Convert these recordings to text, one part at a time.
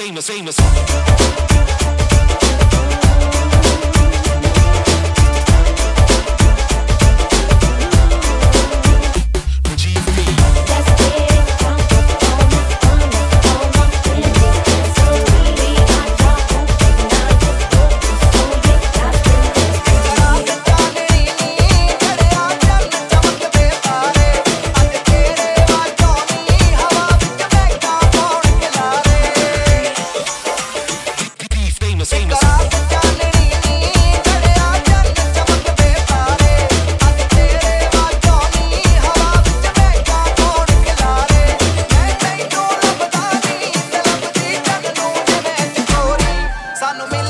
famous, famous. no me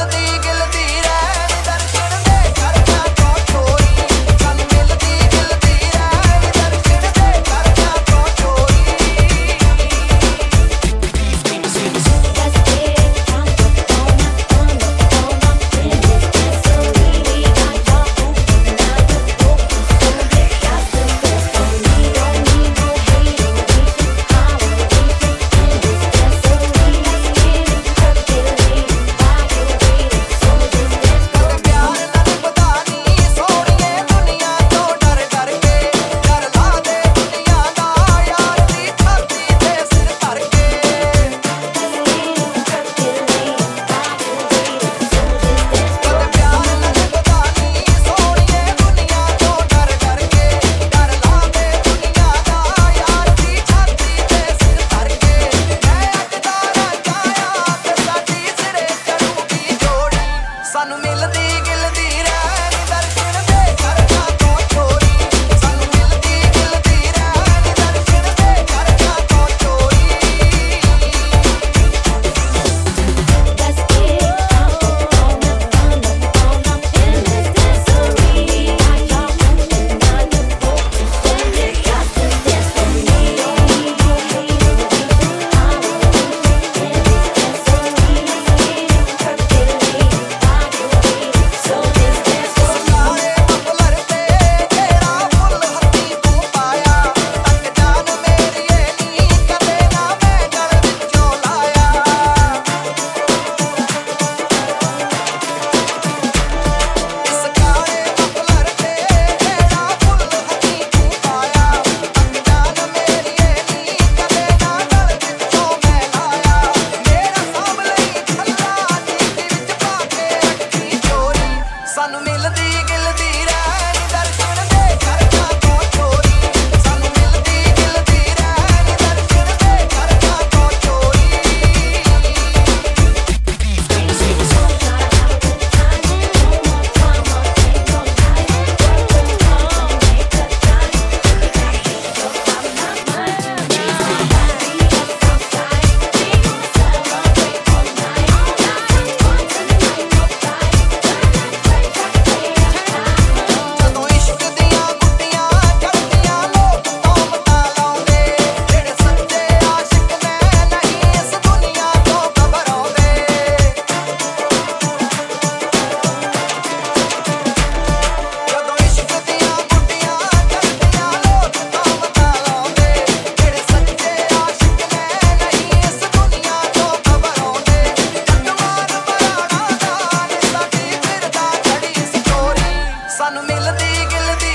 മിലതി ഗിലതി